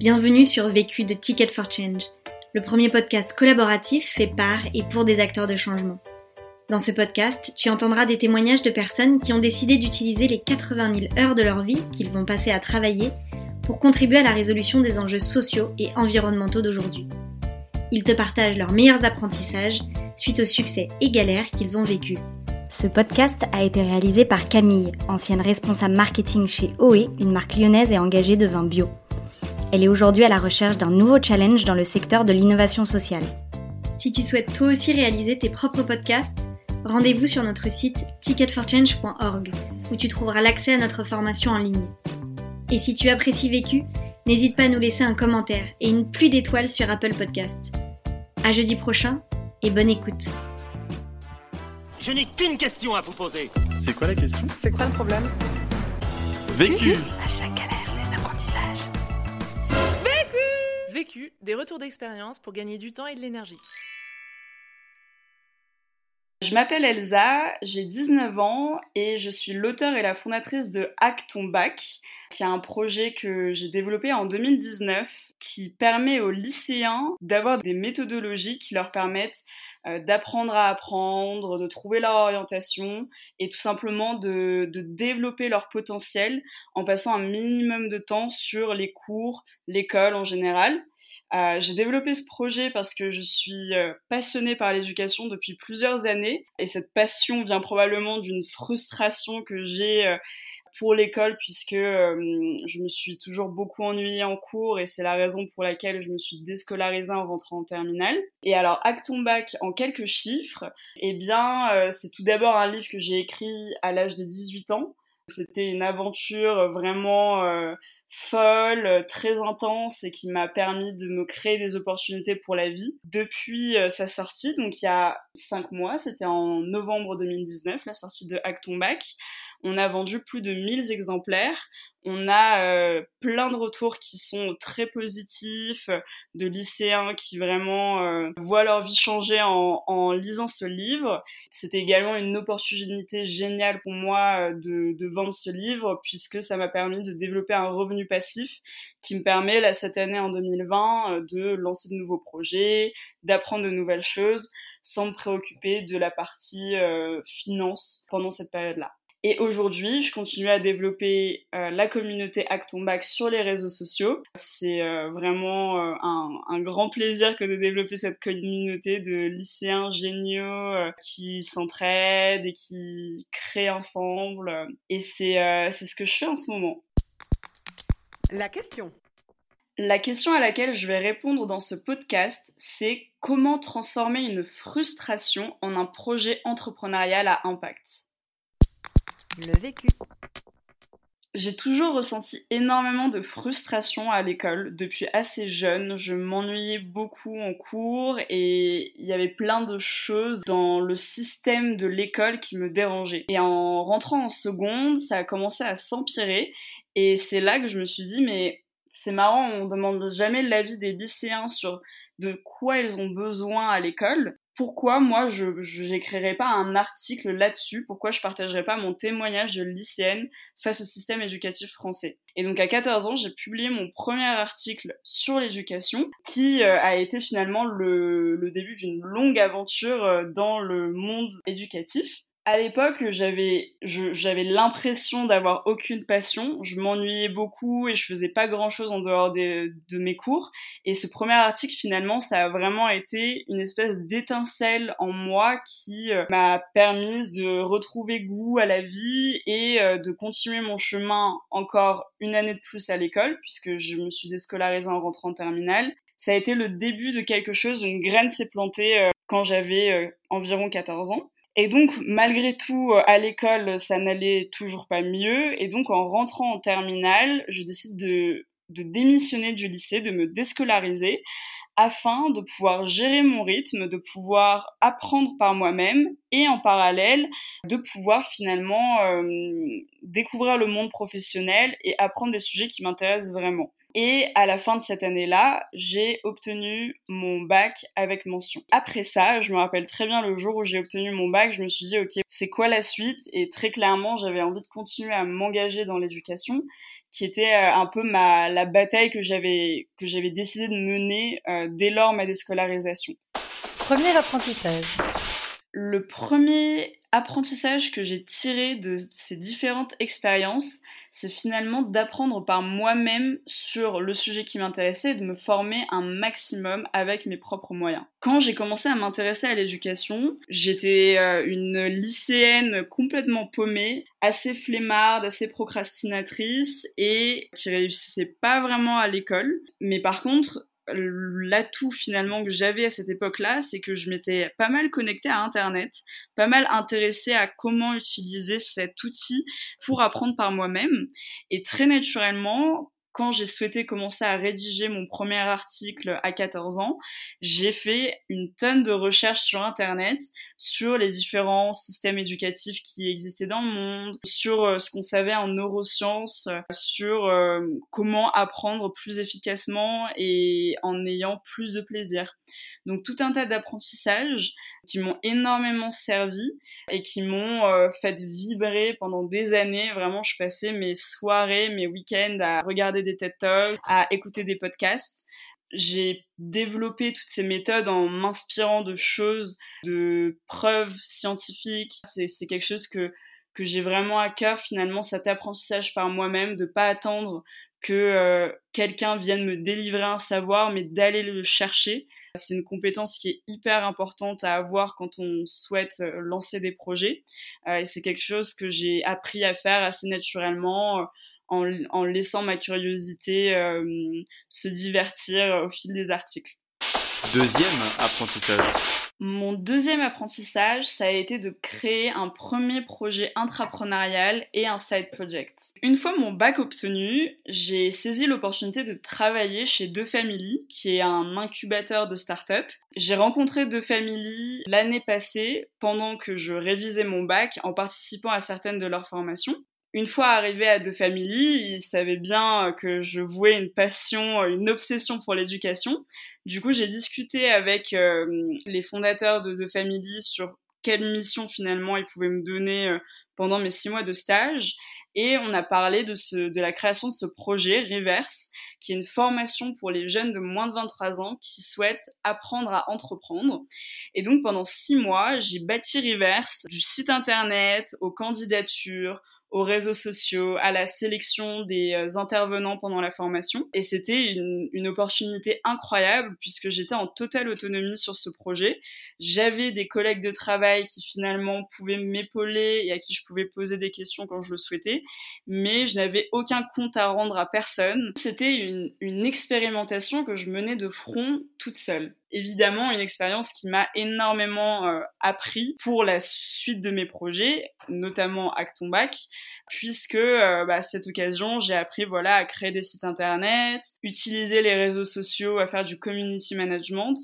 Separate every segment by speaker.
Speaker 1: Bienvenue sur Vécu de Ticket for Change, le premier podcast collaboratif fait par et pour des acteurs de changement. Dans ce podcast, tu entendras des témoignages de personnes qui ont décidé d'utiliser les 80 000 heures de leur vie qu'ils vont passer à travailler pour contribuer à la résolution des enjeux sociaux et environnementaux d'aujourd'hui. Ils te partagent leurs meilleurs apprentissages suite aux succès et galères qu'ils ont vécus. Ce podcast a été réalisé par Camille, ancienne responsable marketing chez OE, une marque lyonnaise et engagée de vin bio. Elle est aujourd'hui à la recherche d'un nouveau challenge dans le secteur de l'innovation sociale. Si tu souhaites toi aussi réaliser tes propres podcasts, rendez-vous sur notre site ticketforchange.org où tu trouveras l'accès à notre formation en ligne. Et si tu apprécies Vécu, n'hésite pas à nous laisser un commentaire et une pluie d'étoiles sur Apple Podcast. À jeudi prochain et bonne écoute.
Speaker 2: Je n'ai qu'une question à vous poser.
Speaker 3: C'est quoi la question?
Speaker 4: C'est quoi le problème?
Speaker 3: Vécu
Speaker 5: À chaque Des
Speaker 4: retours d'expérience pour gagner du temps et de l'énergie.
Speaker 6: Je m'appelle Elsa, j'ai 19 ans et je suis l'auteur et la fondatrice de Hack ton bac, qui est un projet que j'ai développé en 2019 qui permet aux lycéens d'avoir des méthodologies qui leur permettent d'apprendre à apprendre, de trouver leur orientation et tout simplement de, de développer leur potentiel en passant un minimum de temps sur les cours, l'école en général. Euh, j'ai développé ce projet parce que je suis euh, passionnée par l'éducation depuis plusieurs années et cette passion vient probablement d'une frustration que j'ai euh, pour l'école puisque je me suis toujours beaucoup ennuyée en cours et c'est la raison pour laquelle je me suis déscolarisée en rentrant en terminale. Et alors Acton Bac en quelques chiffres, eh bien c'est tout d'abord un livre que j'ai écrit à l'âge de 18 ans. C'était une aventure vraiment folle, euh, très intense et qui m'a permis de me créer des opportunités pour la vie. Depuis euh, sa sortie, donc il y a cinq mois, c'était en novembre 2019, la sortie de Acton Back, on a vendu plus de 1000 exemplaires. On a euh, plein de retours qui sont très positifs, de lycéens qui vraiment euh, voient leur vie changer en, en lisant ce livre. C'était également une opportunité géniale pour moi euh, de, de vendre ce livre puisque ça m'a permis de développer un revenu passif qui me permet là cette année en 2020 de lancer de nouveaux projets, d'apprendre de nouvelles choses sans me préoccuper de la partie finance pendant cette période-là. Et aujourd'hui, je continue à développer euh, la communauté Acton Bac sur les réseaux sociaux. C'est euh, vraiment euh, un, un, grand plaisir que de développer cette communauté de lycéens géniaux qui s'entraident et qui créent ensemble. Et c'est c'est ce que je fais en ce moment.
Speaker 4: La question.
Speaker 6: La question à laquelle je vais répondre dans ce podcast, c'est comment transformer une frustration en un projet entrepreneurial à impact?
Speaker 5: Le vécu.
Speaker 6: J'ai toujours ressenti énormément de frustration à l'école depuis assez jeune. Je m'ennuyais beaucoup en cours et il y avait plein de choses dans le système de l'école qui me dérangeaient. Et en rentrant en seconde, ça a commencé à s'empirer et c'est là que je me suis dit mais c'est marrant, on demande jamais l'avis des lycéens sur de quoi ils ont besoin à l'école. Pourquoi moi je n'écrirais pas un article là-dessus, pourquoi je partagerais pas mon témoignage de lycéenne face au système éducatif français? Et donc à 14 ans, j'ai publié mon premier article sur l'éducation qui euh, a été finalement le, le début d'une longue aventure euh, dans le monde éducatif à l'époque, j'avais, l'impression d'avoir aucune passion. Je m'ennuyais beaucoup et je faisais pas grand chose en dehors de mes cours. Et ce premier article, finalement, ça a vraiment été une espèce d'étincelle en moi qui euh, m'a permis de retrouver goût à la vie et euh, de continuer mon chemin encore une année de plus à l'école puisque je me suis déscolarisée en rentrant en terminale. Ça a été le début de quelque chose, une graine s'est plantée euh, quand j'avais environ 14 ans. Et donc, malgré tout, euh, à l'école, ça n'allait toujours pas mieux. Et donc, en rentrant en terminale, je décide de, démissionner du lycée, de me déscolariser, afin de pouvoir gérer mon rythme, de pouvoir apprendre par moi-même et en parallèle de pouvoir finalement euh, découvrir le monde professionnel et apprendre des sujets qui m'intéressent vraiment. Et à la fin de cette année-là, j'ai obtenu mon bac avec mention. Après ça, je me rappelle très bien le jour où j'ai obtenu mon bac, je me suis dit, ok, c'est quoi la suite? Et très clairement, j'avais envie de continuer à m'engager dans l'éducation, qui était euh, un peu ma, la bataille que j'avais, que j'avais décidé de mener euh, dès lors ma déscolarisation.
Speaker 5: Premier apprentissage.
Speaker 6: Le premier apprentissage que j'ai tiré de ces différentes expériences, c'est finalement d'apprendre par moi-même sur le sujet qui m'intéressait et de me former un maximum avec mes propres moyens. Quand j'ai commencé à m'intéresser à l'éducation, j'étais euh, une lycéenne complètement paumée, assez flemmarde, assez procrastinatrice et qui réussissait pas vraiment à l'école. Mais par contre, l'atout finalement que j'avais à cette époque-là, c'est que je m'étais pas mal connectée à Internet, pas mal intéressée à comment utiliser cet outil pour apprendre par moi-même. Et très naturellement, quand j'ai souhaité commencer à rédiger mon premier article à 14 ans, j'ai fait une tonne de recherches sur Internet sur les différents systèmes éducatifs qui existaient dans le monde, sur euh, ce qu'on savait en neurosciences, sur euh, comment apprendre plus efficacement et en ayant plus de plaisir. Donc tout un tas d'apprentissages qui m'ont énormément servi et qui m'ont euh, fait vibrer pendant des années. Vraiment, je passais mes soirées, mes week-ends à regarder des TED Talks, à écouter des podcasts j'ai développé toutes ces méthodes en m'inspirant de choses, de preuves scientifiques. C'est quelque chose que, que j'ai vraiment à cœur finalement, cet apprentissage par moi-même, de pas attendre que euh, quelqu'un vienne me délivrer un savoir, mais d'aller le chercher. C'est une compétence qui est hyper importante à avoir quand on souhaite euh, lancer des projets. Euh, et c'est quelque chose que j'ai appris à faire assez naturellement en, en laissant ma curiosité se divertir au fil des articles.
Speaker 3: Deuxième apprentissage.
Speaker 6: Mon deuxième apprentissage, ça a été de créer un premier projet intrapreneurial et un side project. Une fois mon bac obtenu, j'ai saisi l'opportunité de travailler chez Deux Family, qui est un incubateur de start-up. J'ai rencontré Deux Family l'année passée pendant que je révisais mon bac en participant à certaines de leurs formations une fois arrivé à deux Family, ils savaient bien que je vouais une passion, une obsession pour l'éducation. Du coup, j'ai discuté avec euh, les fondateurs de deux Family sur quelle mission finalement ils pouvaient me donner euh, pendant mes six mois de stage. Et on a parlé de, ce, de la création de ce projet Reverse, qui est une formation pour les jeunes de moins de 23 ans qui souhaitent apprendre à entreprendre. Et donc pendant six mois, j'ai bâti Reverse du site internet aux candidatures, aux réseaux sociaux, à la sélection des euh, intervenants pendant la formation. Et c'était une, une, opportunité incroyable puisque j'étais en totale autonomie sur ce projet. J'avais des collègues de travail qui finalement pouvaient m'épauler et à qui je pouvais poser des questions quand je le souhaitais, mais je n'avais aucun compte à rendre à personne. C'était une, une expérimentation que je menais de front toute seule évidemment une expérience qui m'a énormément euh, appris pour la suite de mes projets, notamment Acton Bac, puisque euh, bah, cette occasion, j'ai appris voilà à créer des sites internet, utiliser les réseaux sociaux, à faire du community management,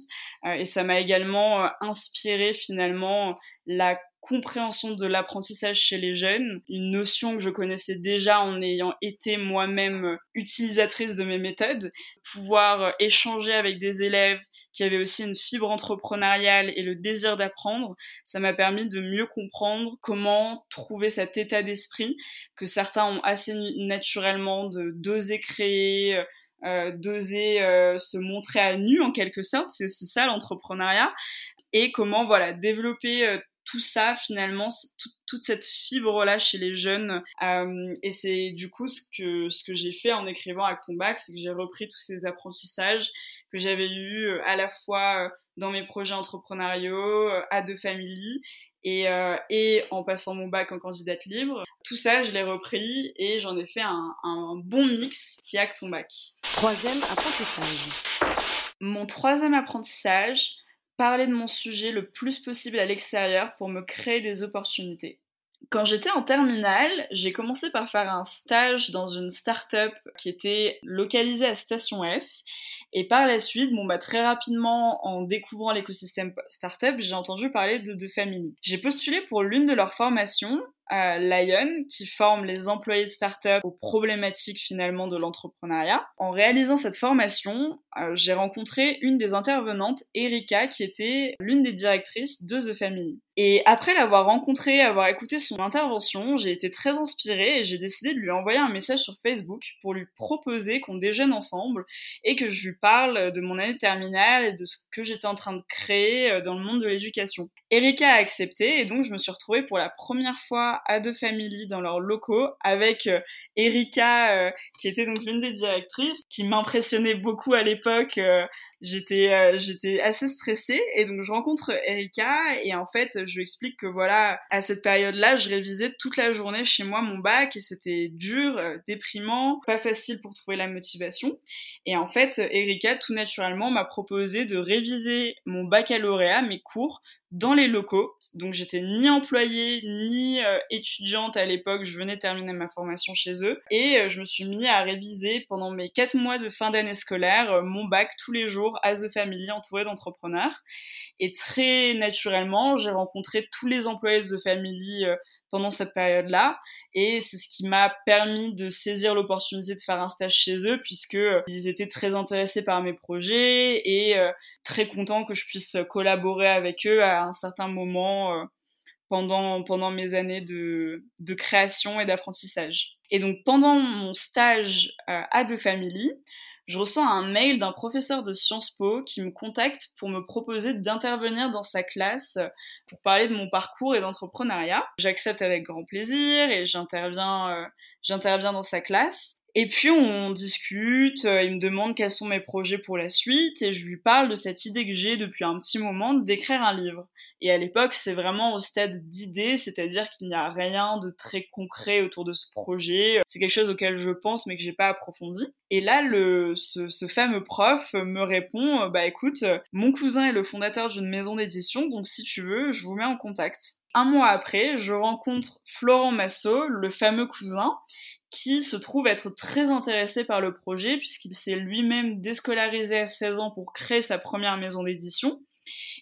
Speaker 6: euh, et ça m'a également inspiré finalement la compréhension de l'apprentissage chez les jeunes, une notion que je connaissais déjà en ayant été moi-même utilisatrice de mes méthodes, pouvoir échanger avec des élèves qui avait aussi une fibre entrepreneuriale et le désir d'apprendre, ça m'a permis de mieux comprendre comment trouver cet état d'esprit que certains ont assez naturellement de d'oser créer, euh, d'oser euh, se montrer à nu en quelque sorte, c'est ça l'entrepreneuriat, et comment voilà développer euh, tout ça finalement, toute cette fibre-là chez les jeunes. Euh, et c'est du coup ce que, ce que j'ai fait en écrivant Acton Bac, c'est que j'ai repris tous ces apprentissages que j'avais eus euh, à la fois euh, dans mes projets entrepreneuriaux, à deux familles, et, et, en passant mon bac en candidate libre. Tout ça, je l'ai repris et j'en ai fait un, un, bon mix qui est Acton Bac.
Speaker 5: Troisième apprentissage.
Speaker 6: Mon troisième apprentissage, parler de mon sujet le plus possible à l'extérieur pour me créer des opportunités. Quand j'étais en terminale, j'ai commencé par faire un stage dans une start-up qui était localisée à Station F Et par la suite, bah très rapidement, en découvrant l'écosystème startup, j'ai entendu parler de The Family. J'ai postulé pour l'une de leurs formations Lion, qui forme les employés de start-up aux problématiques finalement de l'entrepreneuriat. En réalisant cette formation, euh, j'ai rencontré une des intervenantes, Erika, qui était l'une des directrices de The Family. Et après l'avoir rencontrée, avoir écouté son intervention, j'ai été très inspirée et j'ai décidé de lui envoyer un message sur Facebook pour lui proposer qu'on déjeune ensemble et que je lui parle de mon année terminale et de ce que j'étais en train de créer euh, dans le monde de l'éducation. Erika a accepté et donc je me suis retrouvée pour la première fois à deux familles dans leurs locaux avec euh, Erika, euh, qui était donc l'une des directrices, qui m'impressionnait beaucoup à l'époque. j'étais, j'étais assez stressée et donc je rencontre Erika et en fait je lui explique que voilà, à cette période-là, je révisais toute la journée chez moi mon bac et c'était dur, euh, déprimant, pas facile pour trouver la motivation. Et en fait, Erika, tout naturellement, m'a proposé de réviser mon baccalauréat, mes cours, dans les locaux. Donc j'étais ni employée ni euh, étudiante à l'époque, je venais terminer ma formation chez eux et euh, je me suis mis à réviser pendant mes quatre mois de fin d'année scolaire euh, mon bac tous les jours à The Family entouré d'entrepreneurs. Et très naturellement, j'ai rencontré tous les employés de The Family pendant cette période-là. Et c'est ce qui m'a permis de saisir l'opportunité de faire un stage chez eux, puisque euh, ils étaient très intéressés par mes projets et euh, très contents que je puisse collaborer avec eux à un certain moment euh, pendant, pendant mes années de, de création et d'apprentissage. Et donc pendant mon stage à The Family, je reçois un mail d'un professeur de Sciences Po qui me contacte pour me proposer d'intervenir dans sa classe pour parler de mon parcours et d'entrepreneuriat. J'accepte avec grand plaisir et j'interviens, euh, j'interviens dans sa classe. Et puis on discute, euh, il me demande quels sont mes projets pour la suite et je lui parle de cette idée que j'ai depuis un petit moment d'écrire un livre. Et à l'époque, c'est vraiment au stade d'idée, c'est-à-dire qu'il n'y a rien de très concret autour de ce projet. C'est quelque chose auquel je pense, mais que j'ai pas approfondi. Et là, ce, ce, fameux prof me répond, bah écoute, mon cousin est le fondateur d'une maison d'édition, donc si tu veux, je vous mets en contact. Un mois après, je rencontre Florent Massot, le fameux cousin, qui se trouve être très intéressé par le projet puisqu'il s'est lui-même déscolarisé à 16 ans pour créer sa première maison d'édition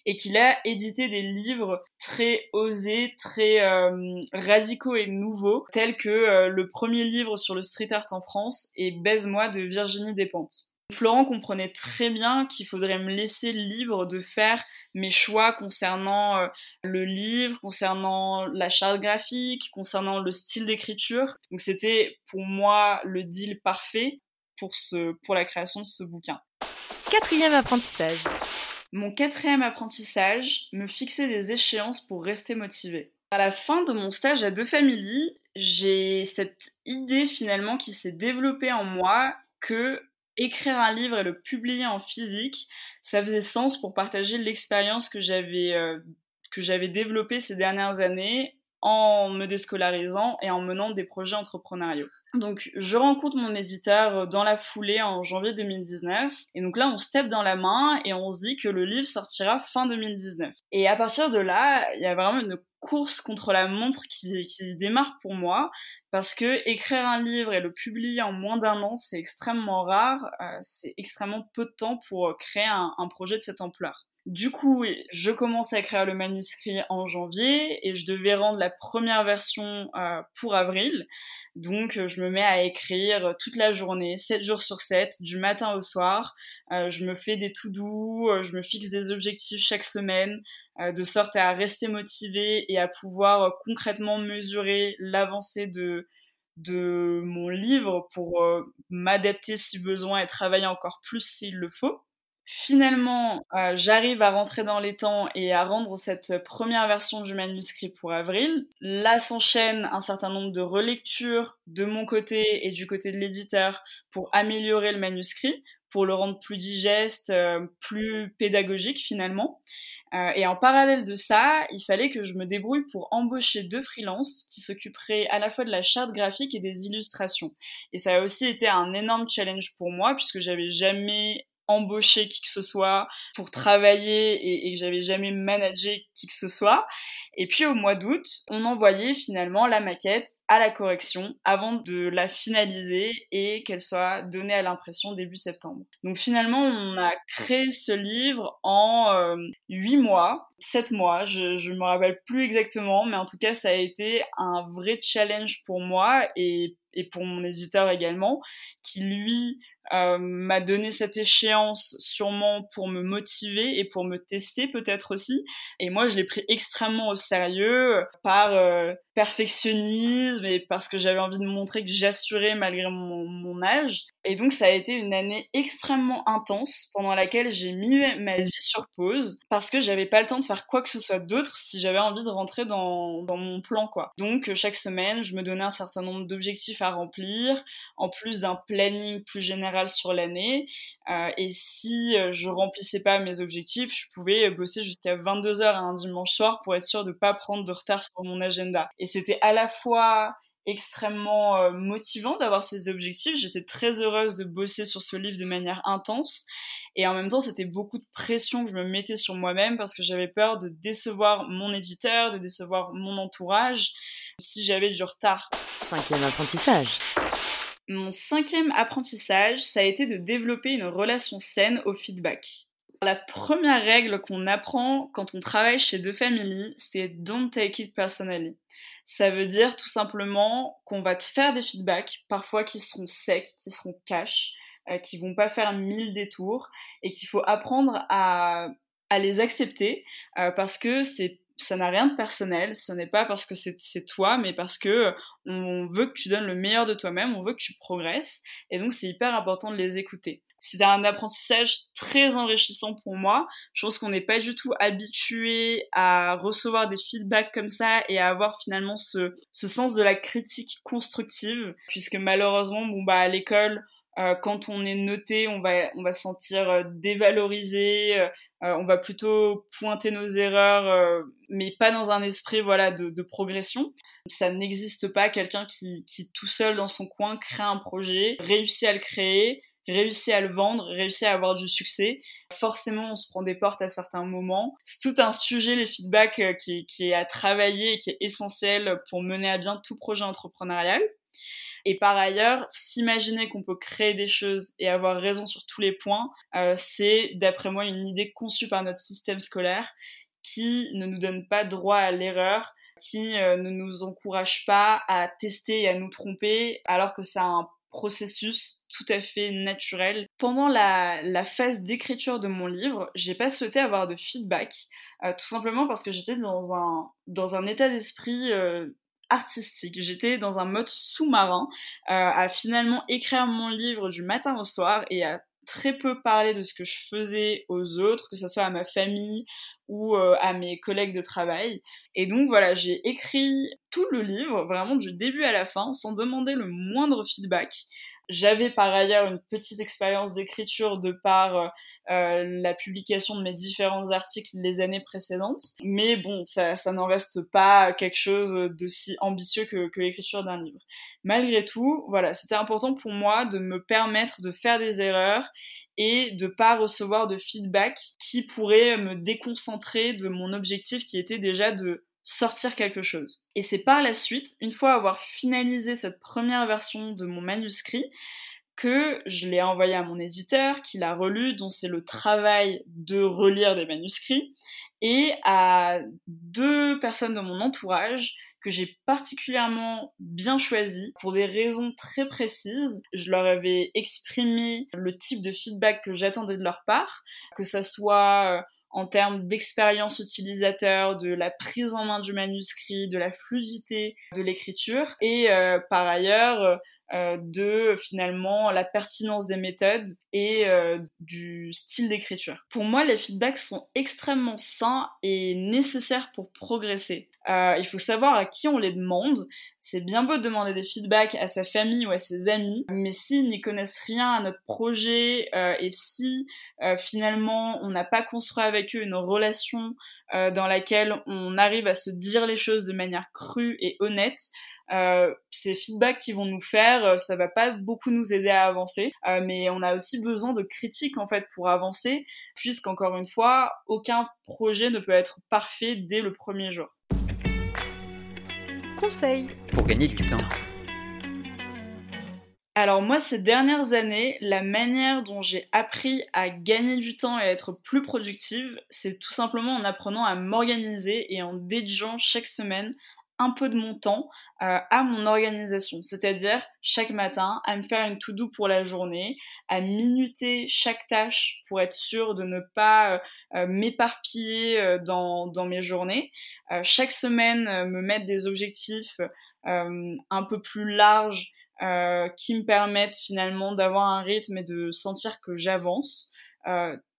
Speaker 6: et qu'il a édité des livres très osés, très euh, radicaux et nouveaux, tels que euh, le premier livre sur le street art en France et Baise-moi de Virginie Despentes. Florent comprenait très bien qu'il faudrait me laisser libre de faire mes choix concernant euh, le livre, concernant la charte graphique, concernant le style d'écriture. Donc c'était pour moi le deal parfait pour, ce, pour la création de ce bouquin.
Speaker 5: Quatrième apprentissage.
Speaker 6: Mon quatrième apprentissage, me fixer des échéances pour rester motivé. À la fin de mon stage à Deux Familles, j'ai cette idée finalement qui s'est développée en moi que écrire un livre et le publier en physique, ça faisait sens pour partager l'expérience que j'avais euh, que j'avais développée ces dernières années en me déscolarisant et en menant des projets entrepreneuriaux. Donc je rencontre mon éditeur euh, dans la foulée en janvier 2019 et donc là on se tape dans la main et on se dit que le livre sortira fin 2019. Et à partir de là, il y a vraiment une course contre la montre qui, démarre pour moi parce que écrire un livre et le publier en moins d'un an c'est extrêmement rare, euh, c'est extrêmement peu de temps pour créer un, un projet de cette ampleur. Du coup, je commence à écrire le manuscrit en janvier et je devais rendre la première version euh, pour avril. Donc, euh, je me mets à écrire toute la journée, 7 jours sur 7, du matin au soir. Euh, je me fais des tout doux, je me fixe des objectifs chaque semaine, de sorte à rester motivée et à pouvoir concrètement mesurer l'avancée de, de mon livre pour m'adapter si besoin et travailler encore plus s'il le faut. Finalement, euh, j'arrive à rentrer dans les temps et à rendre cette première version du manuscrit pour avril. Là s'enchaîne un certain nombre de relectures de mon côté et du côté de l'éditeur pour améliorer le manuscrit, pour le rendre plus digeste, euh, plus pédagogique finalement. Euh, et en parallèle de ça, il fallait que je me débrouille pour embaucher deux freelances qui s'occuperaient à la fois de la charte graphique et des illustrations. Et ça a aussi été un énorme challenge pour moi puisque j'avais jamais embauché qui que ce soit pour travailler et, et que j'avais jamais managé qui que ce soit. Et puis au mois d'août, on envoyait finalement la maquette à la correction avant de la finaliser et qu'elle soit donnée à l'impression début septembre. Donc finalement, on a créé ce livre en euh, huit mois, sept mois, je, je me rappelle plus exactement, mais en tout cas, ça a été un vrai challenge pour moi et et pour mon éditeur également, qui lui euh, m'a donné cette échéance sûrement pour me motiver et pour me tester peut-être aussi. Et moi, je l'ai pris extrêmement au sérieux par euh, perfectionnisme et parce que j'avais envie de montrer que j'assurais malgré mon, âge. Et donc, ça a été une année extrêmement intense pendant laquelle j'ai mis ma vie sur pause parce que j'avais pas le temps de faire quoi que ce soit d'autre si j'avais envie de rentrer dans, dans mon plan, quoi. Donc, chaque semaine, je me donnais un certain nombre d'objectifs à remplir, en plus d'un planning plus général sur l'année. Euh, et si euh, je remplissais pas mes objectifs, je pouvais bosser jusqu'à 22 heures un dimanche soir pour être sûr de pas prendre de retard sur mon agenda. Et c'était à la fois extrêmement euh, motivant d'avoir ces objectifs. J'étais très heureuse de bosser sur ce livre de manière intense. Et en même temps, c'était beaucoup de pression que je me mettais sur moi-même parce que j'avais peur de décevoir mon éditeur, de décevoir mon entourage si j'avais du retard.
Speaker 5: Cinquième apprentissage.
Speaker 6: Mon cinquième apprentissage, ça a été de développer une relation saine au feedback. La première règle qu'on apprend quand on travaille chez deux Family, c'est don't take it personally. Ça veut dire tout simplement qu'on va te faire des feedbacks, parfois qui seront secs, qui seront cash, euh, qui vont pas faire mille détours, et qu'il faut apprendre à, les accepter euh, parce que c'est ça n'a rien de personnel, ce n'est pas parce que c'est toi, mais parce que on veut que tu donnes le meilleur de toi-même, on veut que tu progresses, et donc c'est hyper important de les écouter. C'était un apprentissage très enrichissant pour moi. Je pense qu'on n'est pas du tout habitué à recevoir des feedbacks comme ça et à avoir finalement ce, ce sens de la critique constructive, puisque malheureusement, bon bah à l'école, euh, quand on est noté, on va, on va se sentir euh, dévalorisé, euh, on va plutôt pointer nos erreurs, mais pas dans un esprit voilà de, de progression. Ça n'existe pas quelqu'un qui, qui tout seul dans son coin crée un projet, réussit à le créer, réussit à le vendre, réussit à avoir du succès. Forcément, on se prend des portes à certains moments. C'est tout un sujet, les feedbacks, qui, qui est à travailler et qui est essentiel pour mener à bien tout projet entrepreneurial. Et par ailleurs, s'imaginer qu'on peut créer des choses et avoir raison sur tous les points, euh, c'est d'après moi une idée conçue par notre système scolaire qui ne nous donne pas droit à l'erreur, qui euh, ne nous encourage pas à tester et à nous tromper, alors que c'est un processus tout à fait naturel. Pendant la, phase d'écriture de mon livre, j'ai pas souhaité avoir de feedback, euh, tout simplement parce que j'étais dans un, dans un état d'esprit euh, artistique. J'étais dans un mode sous-marin euh, à finalement écrire mon livre du matin au soir et à très peu parler de ce que je faisais aux autres, que ce soit à ma famille ou euh, à mes collègues de travail. Et donc voilà, j'ai écrit tout le livre, vraiment du début à la fin, sans demander le moindre feedback. J'avais par ailleurs une petite expérience d'écriture de par euh, euh, la publication de mes différents articles les années précédentes, mais bon, ça, n'en reste pas quelque chose de si ambitieux que, que l'écriture d'un livre. Malgré tout, voilà, c'était important pour moi de me permettre de faire des erreurs et de pas recevoir de feedback qui pourrait me déconcentrer de mon objectif qui était déjà de sortir quelque chose. Et c'est par la suite, une fois avoir finalisé cette première version de mon manuscrit, que je l'ai envoyé à mon éditeur, qui l'a relu, dont c'est le travail de relire des manuscrits, et à deux personnes de mon entourage que j'ai particulièrement bien choisi pour des raisons très précises. Je leur avais exprimé le type de feedback que j'attendais de leur part, que ça soit euh, en termes d'expérience utilisateur, de la prise en main du manuscrit, de la fluidité de l'écriture. Et euh, par ailleurs euh, de finalement la pertinence des méthodes et euh, du style d'écriture. Pour moi, les feedbacks sont extrêmement sains et nécessaires pour progresser. Euh, il faut savoir à qui on les demande. C'est bien beau de demander des feedbacks à sa famille ou à ses amis, mais s'ils n'y connaissent rien à notre projet et si finalement on n'a pas construit avec eux une relation dans laquelle on arrive à se dire les choses de manière crue et honnête, ces feedbacks qu'ils vont nous faire, ça va pas beaucoup nous aider à avancer, mais on a aussi besoin de critiques en fait pour avancer, puisqu'encore une fois, aucun projet ne peut être parfait dès le premier jour.
Speaker 4: Conseil
Speaker 3: Pour gagner du temps.
Speaker 6: Alors moi, ces dernières années, la manière dont j'ai appris à gagner du temps et à être plus productive, c'est tout simplement en apprenant à m'organiser et en dédiant chaque semaine un peu de mon temps euh, à mon organisation. C'est-à-dire chaque matin à me faire une to-do pour la journée, à minuter chaque tâche pour être sûr de ne pas euh, euh, m'éparpiller dans, dans, mes journées. chaque semaine me mettre des objectifs un peu plus larges qui me permettent finalement d'avoir un rythme et de sentir que j'avance.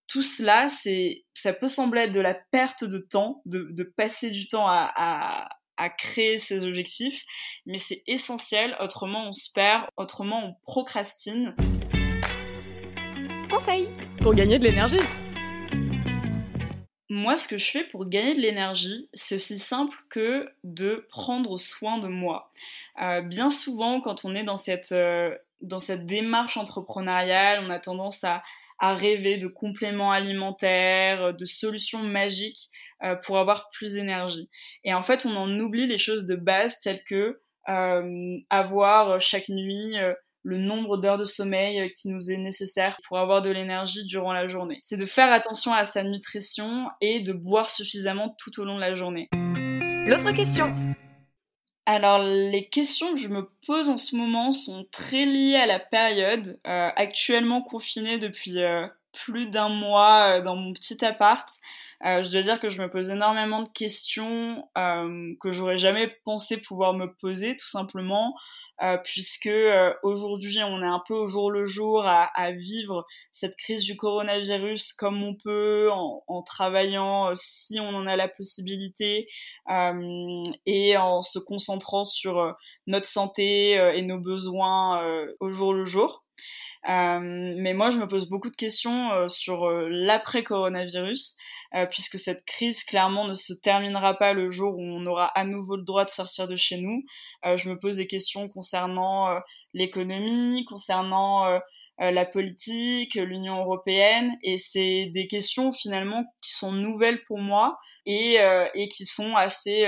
Speaker 6: Tout cela, c'est, ça peut sembler être de la perte de temps, de, de passer du temps à, à créer ces objectifs, mais c'est essentiel, autrement on se perd, autrement on procrastine.
Speaker 4: Conseil pour gagner de l'énergie.
Speaker 6: Moi, ce que je fais pour gagner de l'énergie, c'est aussi simple que de prendre soin de moi. Euh, bien souvent, quand on est dans cette, euh, dans cette démarche entrepreneuriale, on a tendance à, à rêver de compléments alimentaires, de solutions magiques euh, pour avoir plus d'énergie. Et en fait, on en oublie les choses de base telles que avoir chaque nuit le nombre d'heures de sommeil qui nous est nécessaire pour avoir de l'énergie durant la journée. C'est de faire attention à sa nutrition et de boire suffisamment tout au long de la journée.
Speaker 4: L'autre question
Speaker 6: alors, les questions que je me pose en ce moment sont très liées à la période, euh, actuellement confinée depuis euh, plus d'un mois euh, dans mon petit appart. Je dois dire que je me pose énormément de questions que j'aurais jamais pensé pouvoir me poser, tout simplement. Euh, puisque euh, aujourd'hui on est un peu au jour le jour à, vivre cette crise du coronavirus comme on peut, en, travaillant euh, si on en a la possibilité et en se concentrant sur notre santé et nos besoins au jour le jour. Euh, mais moi, je me pose beaucoup de questions euh, sur euh, l'après-coronavirus, puisque cette crise, clairement, ne se terminera pas le jour où on aura à nouveau le droit de sortir de chez nous. je me pose des questions concernant l'économie, concernant la politique, l'Union européenne, et c'est des questions finalement qui sont nouvelles pour moi et, et qui sont assez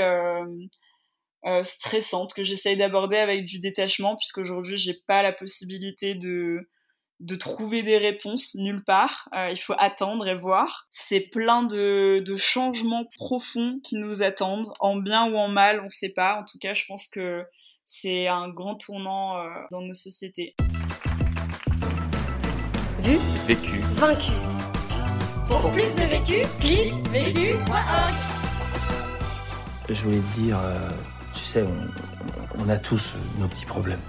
Speaker 6: euh, stressantes que j'essaye d'aborder avec du détachement, puisqu'aujourd'hui j'ai pas la possibilité de de trouver des réponses nulle part. Euh, il faut attendre et voir. C'est plein de, de, changements profonds qui nous attendent, en bien ou en mal, on sait pas. En tout cas, je pense que c'est un grand tournant euh, dans nos sociétés.
Speaker 4: Vu
Speaker 3: Vécu
Speaker 4: Vaincu Pour plus de vécu, clique vécu.org
Speaker 7: Je voulais te dire, euh, tu sais, on, on a tous nos petits problèmes.